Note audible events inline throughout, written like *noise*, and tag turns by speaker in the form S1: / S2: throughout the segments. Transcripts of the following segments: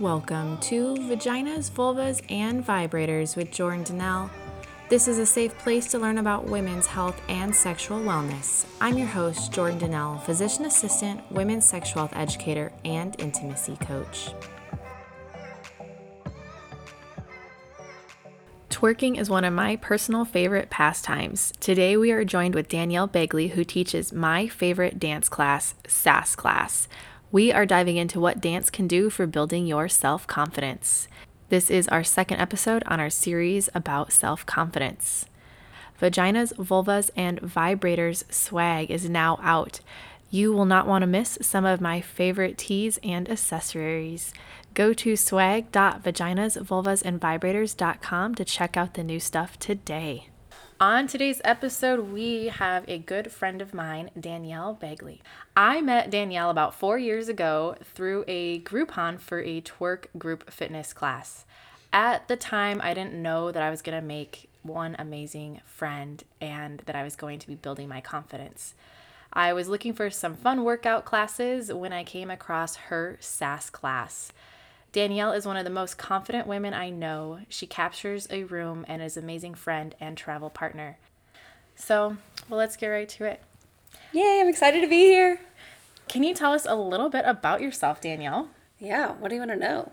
S1: Welcome to Vaginas, Vulvas, and Vibrators with Jordan D'Nelle. This is a safe place to learn about women's health and sexual wellness. I'm your host, Jordan D'Nelle, physician assistant, women's sexual health educator, and intimacy coach. Twerking is one of my personal favorite pastimes. Today we are joined with Danielle Begley, who teaches my favorite dance class, SASS class. We are diving into what dance can do for building your self confidence. This is our second episode on our series about self confidence. Vaginas, Vulvas, and Vibrators swag is now out. You will not want to miss some of my favorite teas and accessories. Go to swag.vaginasvulvasandvibrators.com to check out the new stuff today. On today's episode, we have a good friend of mine, Danielle Begley. I met Danielle about four years ago through a Groupon for a twerk group fitness class. At the time, I didn't know that I was going to make one amazing friend and that I was going to be building my confidence. I was looking for some fun workout classes when I came across her SASS class. Danielle is one of the most confident women I know. She captures a room and is an amazing friend and travel partner. So, well, let's get right to it.
S2: Yay, I'm excited to be here.
S1: Can you tell us a little bit about yourself, Danielle?
S2: Yeah, what do you want to know?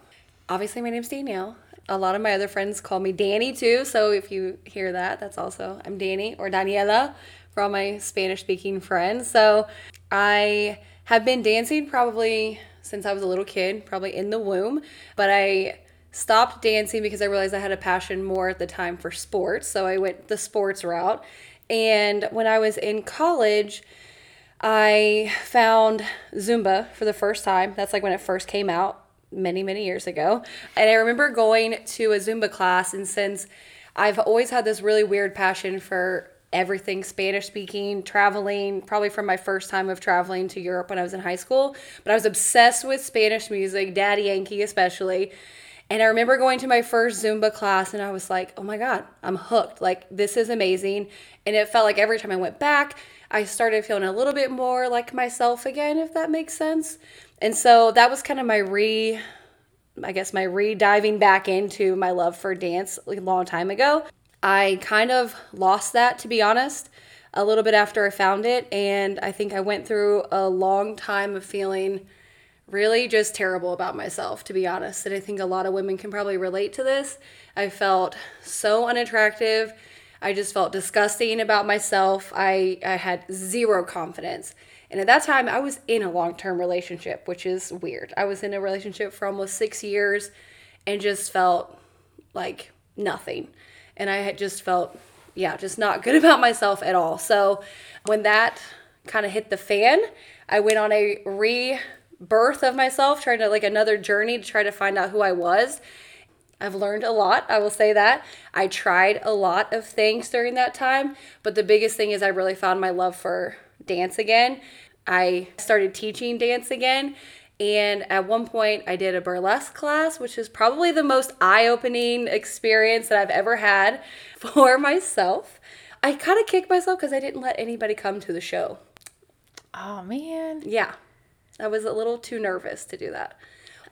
S2: Obviously, my name's Danielle. A lot of my other friends call me Danny too, so if you hear that, that's also I'm Danny or Daniela for all my Spanish speaking friends. So, I have been dancing probably since I was a little kid, probably in the womb. But I stopped dancing because I realized I had a passion more at the time for sports. So I went the sports route. And when I was in college, I found Zumba for the first time. That's like when it first came out many, many years ago. And I remember going to a Zumba class. And since I've always had this really weird passion for everything Spanish speaking, traveling, probably from my first time of traveling to Europe when I was in high school. But I was obsessed with Spanish music, Daddy Yankee especially. And I remember going to my first Zumba class and I was like, oh my God, I'm hooked. Like, this is amazing. And it felt like every time I went back, I started feeling a little bit more like myself again, if that makes sense. And so that was kind of my re, I guess, my re diving back into my love for dance a long time ago. I kind of lost that, to be honest, a little bit after I found it. And I think I went through a long time of feeling really just terrible about myself, to be honest. And I think a lot of women can probably relate to this. I felt so unattractive. I just felt disgusting about myself. I, I had zero confidence. And at that time, I was in a long term relationship, which is weird. I was in a relationship for almost six years and just felt like nothing and I had just felt, yeah, just not good *laughs* about myself at all. So when that kind of hit the fan, I went on a rebirth of myself, trying to like another journey to try to find out who I was. I've learned a lot, I will say that. I tried a lot of things during that time, but the biggest thing is I really found my love for dance again. I started teaching dance again and at one point, I did a burlesque class, which is probably the most eye opening experience that I've ever had *laughs* for myself. I kind of kicked myself because I didn't let anybody come to the show.
S1: Oh, man.
S2: Yeah. I was a little too nervous to do that.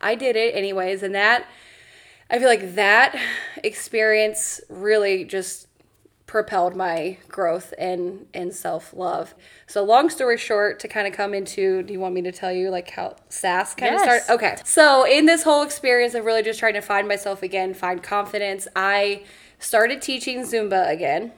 S2: I did it anyways, and that, I feel like that *laughs* experience really just propelled my growth and and self-love. So long story short to kind of come into do you want me to tell you like how SASS kind yes. of started? Okay. So in this whole experience of really just trying to find myself again, find confidence, I started teaching Zumba again.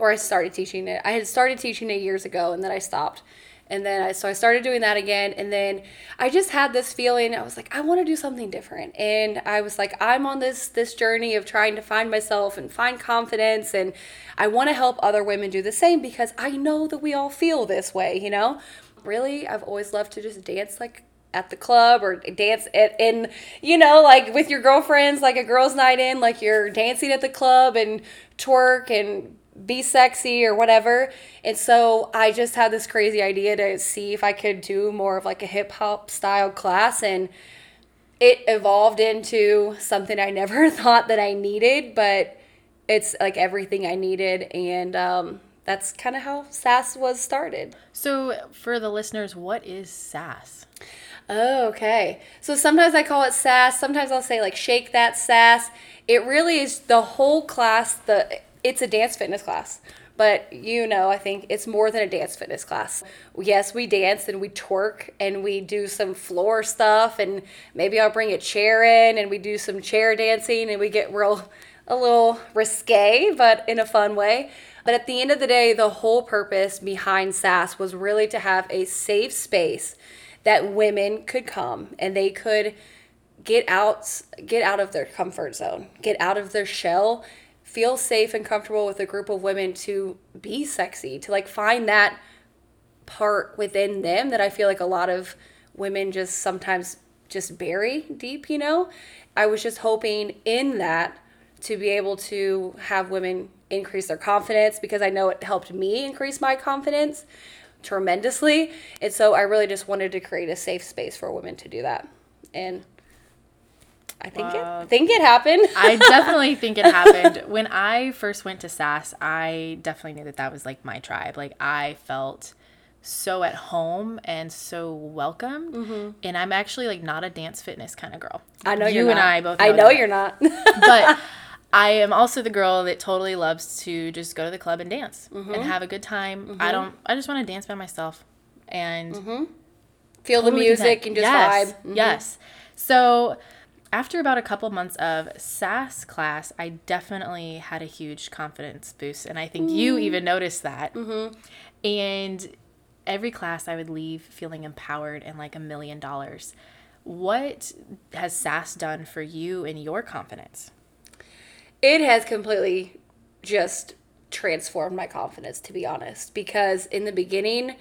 S2: Or I started teaching it. I had started teaching it years ago and then I stopped and then I so I started doing that again and then I just had this feeling I was like I want to do something different. And I was like I'm on this this journey of trying to find myself and find confidence and I want to help other women do the same because I know that we all feel this way you know? Really I've always loved to just dance like at the club or dance at, in you know like with your girlfriends like a girls night in like you're dancing at the club and twerk and be sexy or whatever. And so I just had this crazy idea to see if I could do more of like a hip hop style class and it evolved into something I *laughs* never thought that I needed, but it's like everything I needed and um, that's kind of how SASS was started.
S1: So, for the listeners, what is SASS?
S2: Oh, okay. So sometimes I call it sass. Sometimes I'll say like shake that sass. It really is the whole class. The it's a dance fitness class, but you know I think it's more than a dance fitness class. Yes, we dance and we twerk and we do some floor stuff and maybe I'll bring a chair in and we do some chair dancing and we get real a little risque, but in a fun way. But at the end of the day, the whole purpose behind SASS was really to have a safe space that women could come and they could get out get out of their comfort zone, get out of their shell, feel safe and comfortable with a group of women to be sexy, to like find that part within them that I feel like a lot of women just sometimes just bury deep, you know? I was just hoping in that to be able to have women increase their confidence because I know it helped me increase my confidence tremendously. And so I really just wanted to create a safe space for women to do that. And I think wow. it think it happened.
S1: I *laughs* definitely think it happened. When I first went to SASS, I definitely knew that that was like my tribe. Like I felt so at home and so welcome. Mm-hmm. And I'm actually like not a dance fitness kind of girl.
S2: I know you and I both. Know I know that. you're not. *laughs*
S1: but *laughs* I am also the girl that totally loves to just go to the club and dance mm-hmm. and have a good time. Mm-hmm. I don't. I just want to dance by myself and
S2: mm-hmm. feel totally the music content. and just
S1: yes, vibe. Mm-hmm. Yes. So after about a couple months of SASS class, I definitely had a huge confidence boost, and I think you mm. even noticed that. Mm-hmm. And every class, I would leave feeling empowered and like a million dollars. What has SASS done for you and your confidence?
S2: it has completely just transformed my confidence to be honest because in the beginning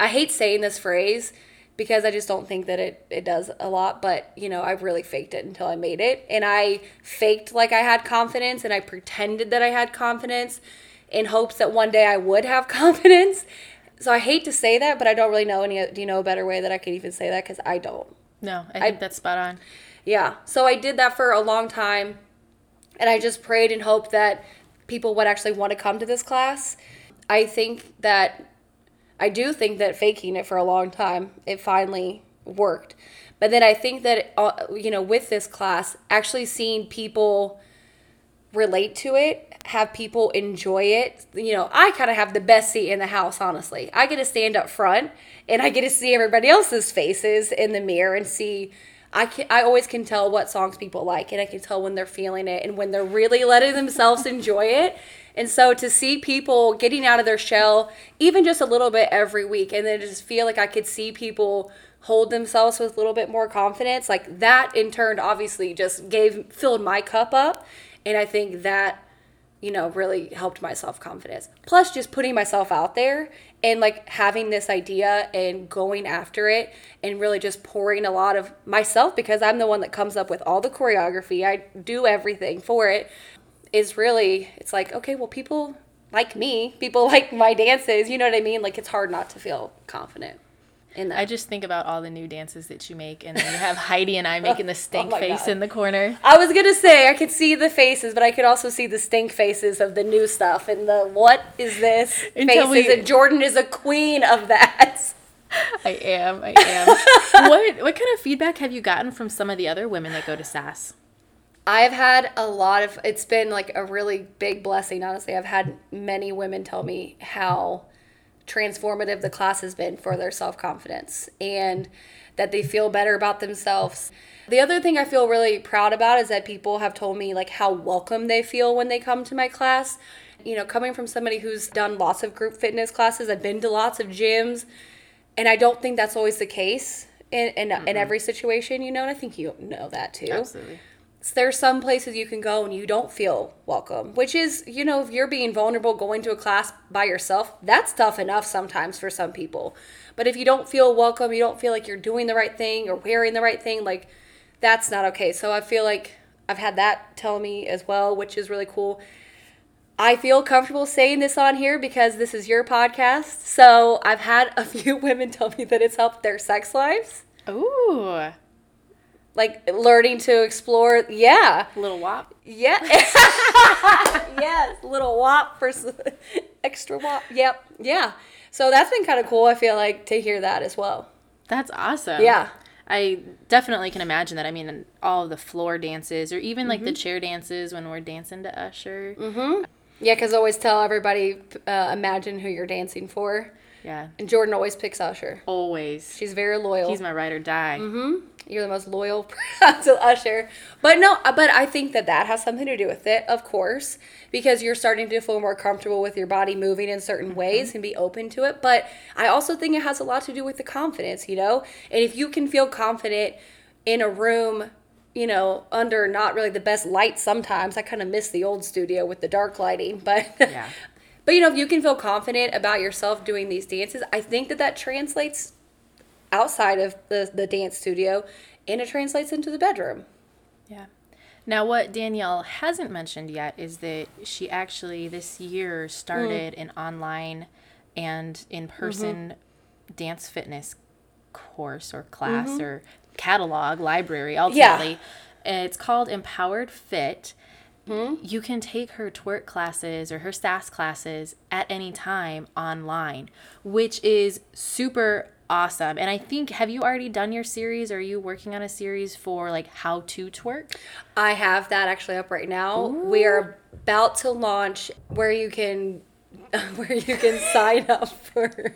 S2: i hate saying this phrase because i just don't think that it, it does a lot but you know i really faked it until i made it. And i faked like i had confidence and i pretended that i had confidence in hopes that one day i would have *laughs* confidence. So i hate to say that but i don't really know any do you know a better way that i could even say that? Because i don't.
S1: No i think I, that's spot on.
S2: Yeah so i did that for a long time and I just prayed and hoped that people would actually want to come to this class. I think that I do think that faking it for a long time, it finally worked. But then I think that uh, you know, with this class, actually seeing people relate to it, have people enjoy it. You know, I kind of have the best seat in the house, honestly. I get to stand up front and I get to see everybody else's faces in the mirror and see I can I always can tell what songs people like and I can tell when they're feeling it and when they're really letting themselves enjoy it. And so to see people getting out of their shell even just a little bit every week and then just feel like I could see people hold themselves with a little bit more confidence, like that in turn obviously just gave filled my cup up and I think that you know, really helped my self confidence. Plus, just putting myself out there and like having this idea and going after it and really just pouring a lot of myself because I'm the one that comes up with all the choreography. I do everything for it. Is really, it's like, okay, well, people like me, people *laughs* like my dances, you know what I mean? Like, it's hard not to feel confident
S1: in that. I just think about all the new dances that you make, and then you have Heidi and I *laughs* making the stink oh face God. in the corner.
S2: I was gonna say I could see the faces, but I could also see the stink faces of the new stuff and the what is this faces. We... And Jordan is a queen of that. *laughs*
S1: I am. I am. what what kind of feedback have you gotten from some of the other women that go to SASS?
S2: I've had a lot of. It's been like a really big blessing. Honestly, I've had many women tell me how transformative the class has been for their self confidence and that they feel better about themselves. The other thing I feel really proud about is that people have told me like how welcome they feel when they come to my class. You know, coming from somebody who's done lots of group fitness classes, I've been to lots of gyms, and I don't think that's always the case in in, mm-hmm. in every situation, you know, and I think you know that too.
S1: Absolutely
S2: there's some places you can go and you don't feel welcome, which is, you know, if you're being vulnerable going to a class by yourself, that's tough enough sometimes for some people. But if you don't feel welcome, you don't feel like you're doing the right thing or wearing the right thing, like that's not okay. So I feel like I've had that tell me as well, which is really cool. I feel comfortable saying this on here because this is your podcast. So I've had a *laughs* few women tell me that it's helped their sex lives.
S1: Ooh
S2: like learning to explore. Yeah,
S1: little wop.
S2: Yeah, *laughs* yes, little wop for *laughs* extra wop. Yep, yeah. So that's been kind of cool. I feel like to hear that as well.
S1: That's awesome.
S2: Yeah.
S1: I definitely can imagine that. I mean, all the floor dances or even like the
S2: Mm-hmm.
S1: chair dances when we're dancing to Usher.
S2: Yeah, because always tell everybody, uh, imagine who you're dancing for.
S1: Yeah.
S2: And Jordan always picks Usher.
S1: Always.
S2: She's very loyal.
S1: He's my ride or die.
S2: You're the most loyal *laughs* to Usher. But no, uh, but I think that that has something to do with it, of course, because you're starting to feel more comfortable with your body moving in certain ways and be open to it. But I also think it has a lot to do with the confidence, you know? And if you can feel confident in a room, you know, under not really the best light sometimes, I kind of miss the old studio with the dark lighting, but
S1: Yeah. *laughs*
S2: But you know, if you can feel confident about yourself doing these dances, I think that that translates outside of the, the dance studio and it translates into the bedroom.
S1: Yeah. Now, what Danielle hasn't mentioned yet is that she actually this year started mm. an online and in person mm-hmm. dance fitness course or class mm-hmm. or catalog library ultimately. It's called Empowered FITT. Hmm? You can take her twerk classes or her sass classes at any time online, which is super awesome. And I think, have you already done your series? Are you working on a series for like how to twerk?
S2: I have that actually up right now. We are about to launch where you can *laughs* where you can sign up for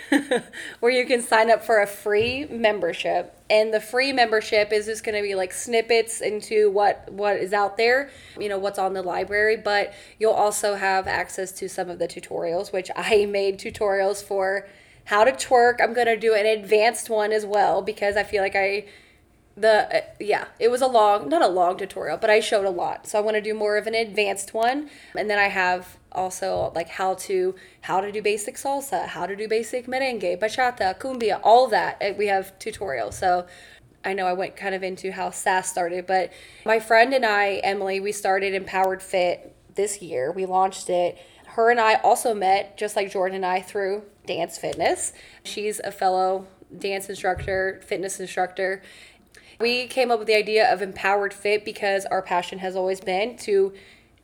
S2: *laughs* where you can sign up for a free membership. And the free membership is just going to be like snippets into what what is out there you know what's on the library but you'll also have access to some of the tutorials which i made tutorials for how to twerk. I'm going to do an advanced one as well because i feel like i the uh, yeah it was a long not a long tutorial but i showed a lot. So i want to do more of an advanced one and then i have also like how to how to do basic salsa how to do basic merengue bachata cumbia all that we have tutorials. So i know i went kind of into how sas started but my friend and i emily we started Empowered FITT this year. We launched it. Her and i also met just like jordan and i through dance fitness. She's a fellow dance instructor fitness instructor. We came up with the idea of Empowered FITT because our passion has always been to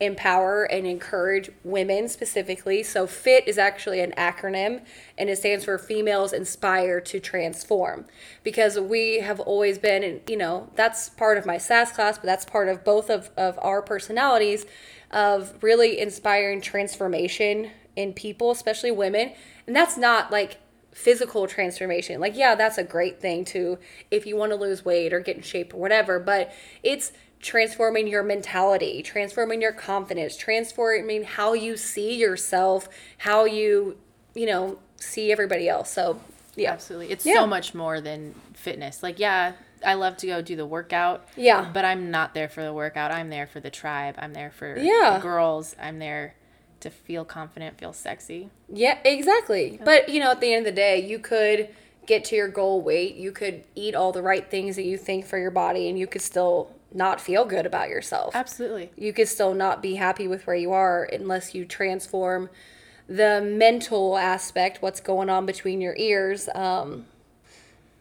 S2: empower and encourage women specifically. So fit is actually an acronym and it stands for females Inspire to transform because we have always been and you know that's part of my SASS class but that's part of both of, of our personalities of really inspiring transformation in people especially women and that's not like physical transformation. Like, yeah, that's a great thing to if you want to lose weight or get in shape or whatever, but it's transforming your mentality, transforming your confidence, transforming how you see yourself, how you, you know, see everybody else. So, yeah.
S1: Absolutely. It's
S2: Yeah.
S1: so much more than fitness. Like, yeah, I love to go do the workout.
S2: Yeah.
S1: But I'm not there for the workout. I'm there for the tribe. I'm there for
S2: Yeah.
S1: the girls. I'm there to feel confident, feel sexy.
S2: Yeah, exactly. But, you know, at the end of the day, you could get to your goal weight, you could eat all the right things that you think for your body, and you could still not feel good about yourself.
S1: Absolutely.
S2: you could still not be happy with where you are unless you transform the mental aspect, what's going on between your ears. Um,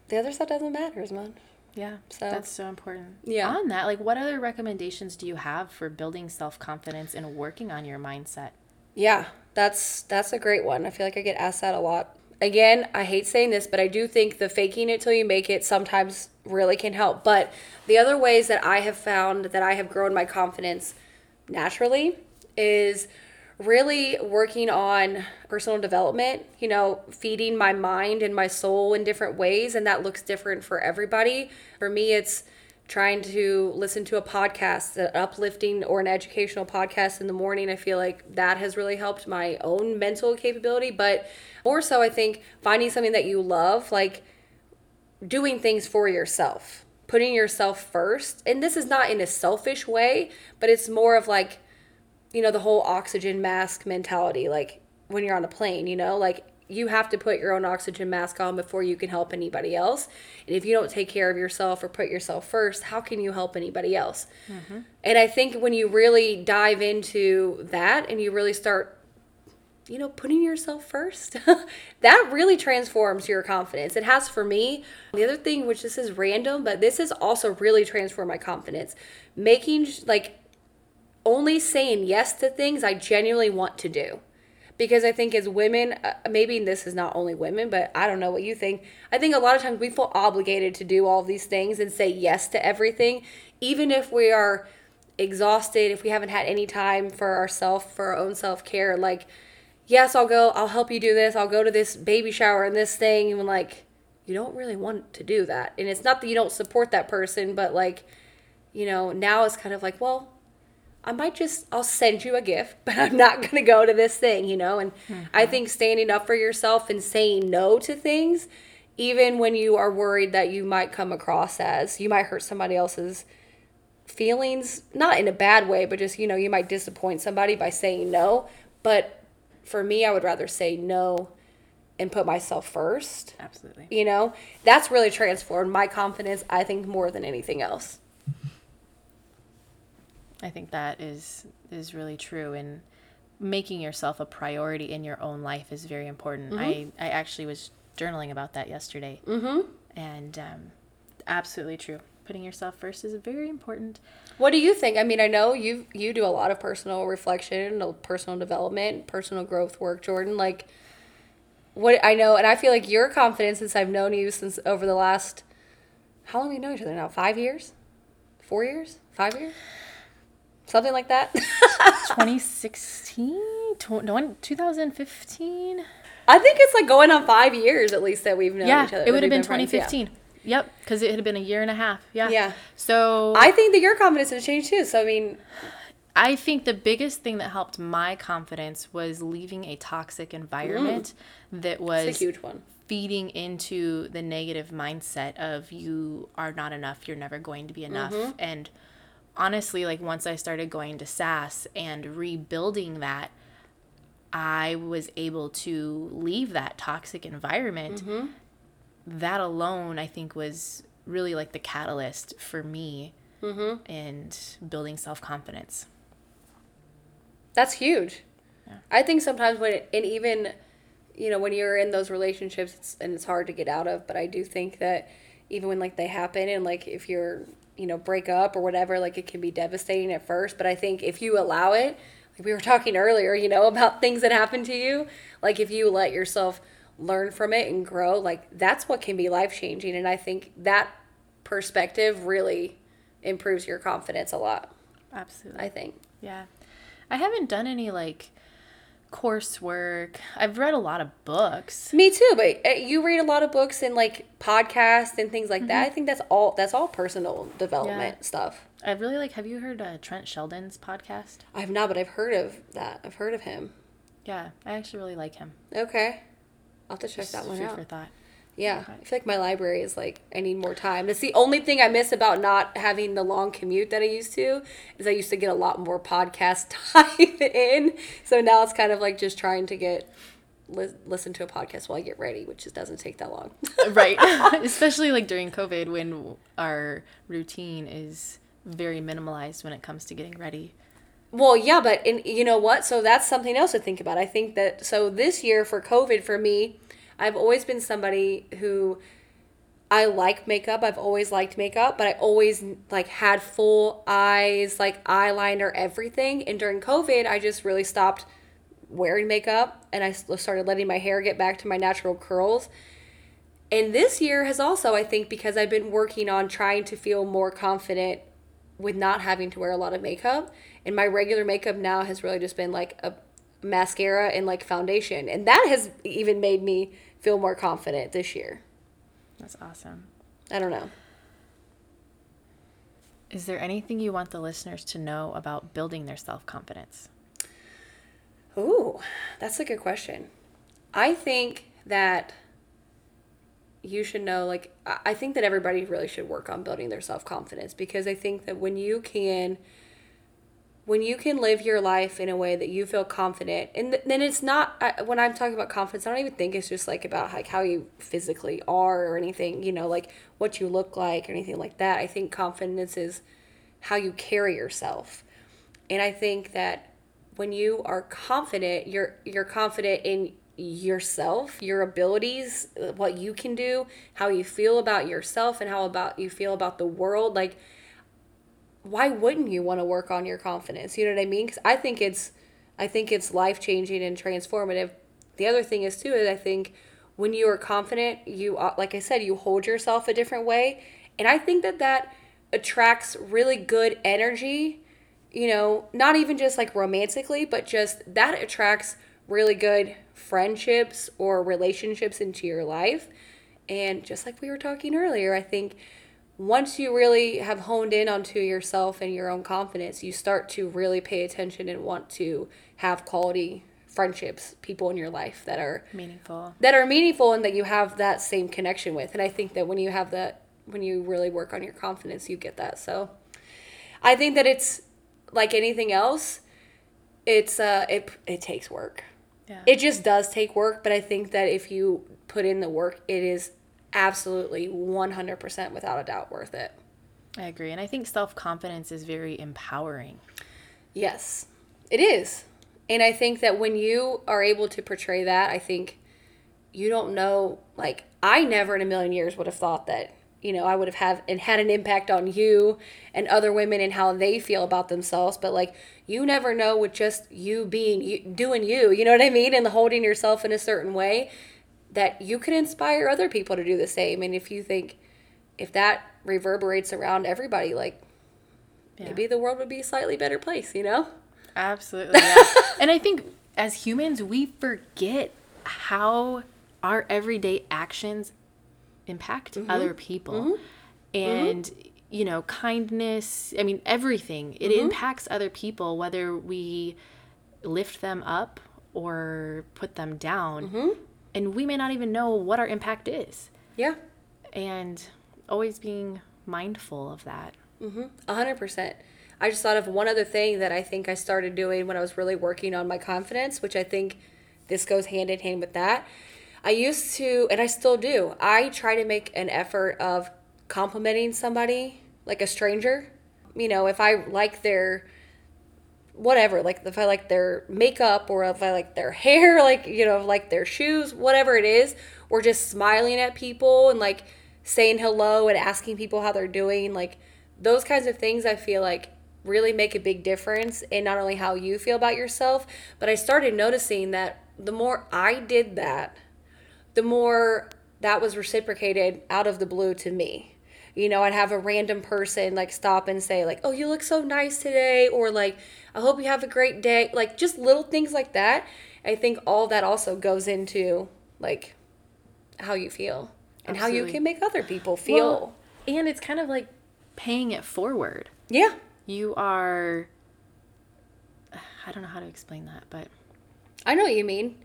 S2: the other stuff doesn't matter as much.
S1: Yeah.
S2: So-
S1: that's so important.
S2: Yeah.
S1: On that, like, what other recommendations do you have for building self confidence and working on your mindset?
S2: Yeah, that's that's a great one. I feel like I get asked that a lot. Again, I hate saying this, but I do think the faking it till you make it sometimes really can help. But the other ways that I have found that I have grown my confidence naturally is really working on personal development, you know, feeding my mind and my soul in different ways and that looks different for everybody. For me it's trying to listen to a podcast, an uplifting or an educational podcast in the morning. I feel like that has really helped my own mental capability, but more so I think finding something that you love like doing things for yourself, putting yourself first. And this is not in a selfish way, but it's more of like, you know, the whole oxygen mask mentality. Like when you're on a plane, you know, like you have to put your own oxygen mask on before you can help anybody else. And if you don't take care of yourself or put yourself first, how can you help anybody else? Mm-hmm. And I think when you really dive into that and you really start you know, putting yourself first, *laughs* that really transforms your confidence. It has for me. The other thing, which this is random, but this has also really transformed my confidence. Making like only saying yes to things I genuinely want to do. because I think as women, uh, maybe this is not only women, but I don't know what you think. I think a lot of times we feel obligated to do all these things and say yes to everything, even if we are exhausted, if we haven't had any time for ourselves, for our own self care. Like, yes, I'll go, I'll help you do this, I'll go to this baby shower and this thing. And like, you don't really want to do that. And it's not that you don't support that person, but like, you know, now it's kind of like, well, I might just I'll send you a gift, *laughs* but I'm not going to go to this thing, you know? And mm-hmm. I think standing up for yourself and saying no to things even when you are worried that you might come across as you might hurt somebody else's feelings, not in a bad way, but just, you know, you might disappoint somebody by saying no, but for me I would rather say no and put myself first.
S1: Absolutely.
S2: You know, that's really transformed my confidence, I think, more than anything else.
S1: I think that is is really true and making yourself a priority in your own life is very important. Mm-hmm. I I actually was journaling about that yesterday.
S2: Mm-hmm.
S1: And um, absolutely true. Putting yourself first is very important.
S2: What do you think? I mean, I know you you do a lot of personal reflection, personal development, personal growth work, Jordan. Like, what I know, and I feel like your confidence since I've known you since over the last, how long we know each other now? Five years, four years, five years something like that. *laughs*
S1: 2016, 2015.
S2: I think it's like going on five years at least that we've known
S1: yeah,
S2: each other.
S1: it would have been 2015. Friends, yeah. Yep, because it had been a year and a half. Yeah.
S2: Yeah.
S1: So
S2: I think that your confidence has changed too. So I mean,
S1: I think the biggest thing that helped my confidence was leaving a toxic environment mm. that was
S2: it's a huge one.
S1: Feeding into the negative mindset of you are not enough, you're never going to be enough, mm-hmm. and honestly, like once I started going to SASS and rebuilding that, I was able to leave that toxic environment.
S2: Mm-hmm.
S1: That alone, I think, was really like the catalyst for me
S2: mm-hmm.
S1: and building self confidence.
S2: That's huge. Yeah. I think sometimes when, it, and even, you know, when you're in those relationships it's, and it's hard to get out of, but I do think that even when like they happen and like if you're you know break up or whatever like it can be devastating at first but i think if you allow it like we were talking earlier you know *laughs* about things that happen to you like if you let yourself learn from it and grow like that's what can be life changing and i think that perspective really improves your confidence a lot
S1: absolutely
S2: i think
S1: yeah i haven't done any like coursework. I've read a lot of books.
S2: Me too, but uh, you read a lot of books and like podcasts and things like mm-hmm. that. I think that's all that's all personal development yeah. stuff.
S1: I really like have you heard uh, Trent Shelton's podcast?
S2: I have not, but I've heard of that. I've heard of him.
S1: Yeah, I actually really like him.
S2: Okay. I'll have to check Just that one
S1: food
S2: out.
S1: for thought.
S2: Yeah, I feel like my library is like I need more time. It's the only thing I miss about not having the long commute that I used to is I used to get a lot more podcast *laughs* time in. So now it's kind of like just trying to get li- listen to a podcast while I get ready, which just doesn't take that long. *laughs*
S1: right. *laughs* Especially like during COVID when our routine is very minimalized when it comes to getting ready.
S2: Well, yeah, but and you know what? So that's something else to think about. I think that so this year for COVID for me, I've always been somebody who I like makeup. I've always liked makeup, but I always like had full eyes, like eyeliner, everything. And during COVID, I just really stopped wearing makeup and I started letting my hair get back to my natural curls. And this year has also, I think, because I've been working on trying to feel more confident with not having to wear a lot of makeup. And my regular makeup now has really just been like a mascara and like foundation. And that has even made me feel more confident this year.
S1: That's awesome.
S2: I don't know.
S1: Is there anything you want the listeners to know about building their self confidence?
S2: Ooh, that's a good question. I think that you should know, like, I think that everybody really should work on building their self confidence because I think that when you can when you can live your life in a way that you feel confident and then it's not when i'm talking about confidence i don't even think it's just like about like how you physically are or anything you know like what you look like or anything like that. I think confidence is how you carry yourself. And i think that when you are confident you're you're confident in yourself your abilities what you can do how you feel about yourself and how about you feel about the world like why wouldn't you want to work on your confidence? You know what I mean? Because I think it's I think it's life changing and transformative. The other thing is too is I think when you are confident, you uh, like I said, you hold yourself a different way, and I think that that attracts really good energy. You know, not even just like romantically, but just that attracts really good friendships or relationships into your life. And just like we were talking earlier, I think once you really have honed in onto yourself and your own confidence, you start to really pay attention and want to have quality friendships, people in your life that are
S1: meaningful.
S2: That are meaningful and that you have that same connection with. And I think that when you have that when you really work on your confidence, you get that. So I think that it's like anything else, it's uh it it takes work. Yeah. It just does take work, but I think that if you put in the work, it is absolutely 100% without a doubt worth it.
S1: I agree. And I think self confidence is very empowering.
S2: Yes, it is. And I think that when you are able to portray that, I think you don't know, like, I never in a million years would have thought that, you know, I would have had and had an impact on you and other women and how they feel about themselves. But like, you never know with just you being you, doing you, you know what I mean? And holding yourself in a certain way that you can inspire other people to do the same. And if you think, if that reverberates around everybody, like, yeah. maybe the world would be a slightly better place, you know?
S1: Absolutely. Yeah. *laughs* and I think as humans, we forget how our everyday actions impact mm-hmm. other people. Mm-hmm. And, mm-hmm. you know, kindness, I mean, everything, it mm-hmm. impacts other people, whether we lift them up or put them down. Mm-hmm. And we may not even know what our impact is.
S2: Yeah.
S1: And always being mindful of that.
S2: Mm-hmm. A hundred percent. I just thought of one other thing that I think I started doing when I was really working on my confidence, which I think this goes hand in hand with that. I used to, and I still do, I try to make an effort of complimenting somebody, like a stranger. You know, if I like their whatever, like if I like their makeup or if I like their *laughs* hair, like, you know, like their shoes, whatever it is, or just smiling at people and like saying hello and asking people how they're doing, like those kinds of things I feel like really make a big difference in not only how you feel about yourself, but I started noticing that the more I did that, the more that was reciprocated out of the blue to me. You know, I'd have a random person like stop and say like, "Oh, you look so nice today," or like, "I hope you have a great day." Like just little things like that. I think all that also goes into like how you feel and Absolutely. how you can make other people feel. Well,
S1: and it's kind of like paying it forward.
S2: Yeah
S1: you are I don't know how to explain that, but
S2: I know what you mean.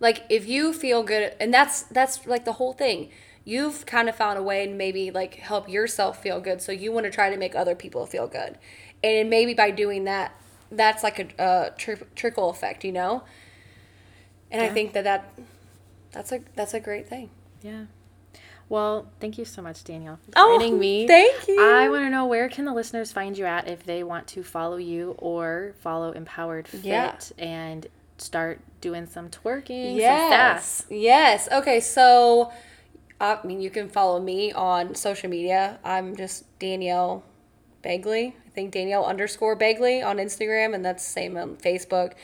S2: Like if you feel good and that's that's like the whole thing. You've kind of found a way and maybe like help yourself feel good, so you want to try to make other people feel good. And maybe by doing that, that's like a, a tri- trickle effect, you know? And yeah. I think that that that's a that's a great thing.
S1: Yeah. Well, thank you so much, Danielle, for
S2: oh, joining me. Thank you.
S1: I want to know where can the listeners find you at if they want to follow you or follow Empowered FITT yeah. and start doing some twerking,
S2: yes. some Yes. Okay, so I mean, you can follow me on social media. I'm just Danielle Begley. I think Danielle underscore Begley on Instagram, and that's the same on Facebook.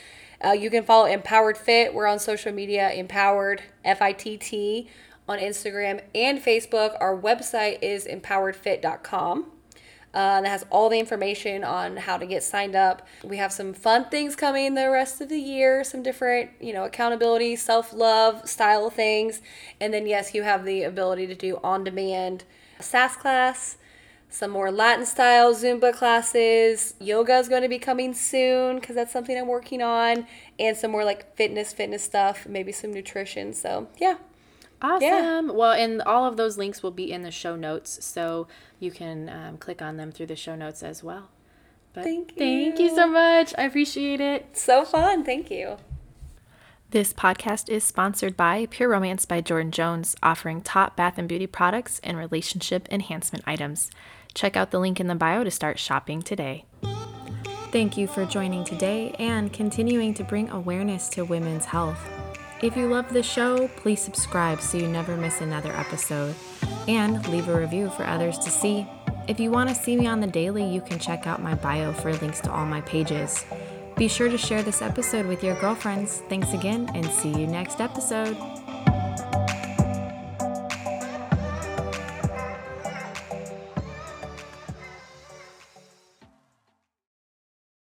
S2: Uh, you can follow Empowered FITT. We're on social media, Empowered F I T T on Instagram and Facebook. Our website is empoweredfitt.com. Uh, that has all the information on how to get signed up. We have some fun things coming the rest of the year, some different, you know, accountability, self love, style things. And then, yes, you have the ability to do on demand SASS class, some more Latin style Zumba classes. Yoga is going to be coming soon because that's something I'm working on, and some more like fitness, fitness stuff, maybe some nutrition. So, yeah,
S1: Awesome. Yeah. Well, and all of those links will be in the show notes, so you can um, click on them through the show notes as well.
S2: But thank you.
S1: Thank you so much. I appreciate it.
S2: So fun. Thank you.
S1: This podcast is sponsored by Pure Romance by Jordan Jones, offering top bath and beauty products and relationship enhancement items. Check out the link in the bio to start shopping today. Thank you for joining today and continuing to bring awareness to women's health. If you love the show, please subscribe so you never miss another episode and leave a review for others to see. If you want to see me on the daily, you can check out my bio for links to all my pages.
S3: Be sure to share this episode with your girlfriends. Thanks again, and see you next episode.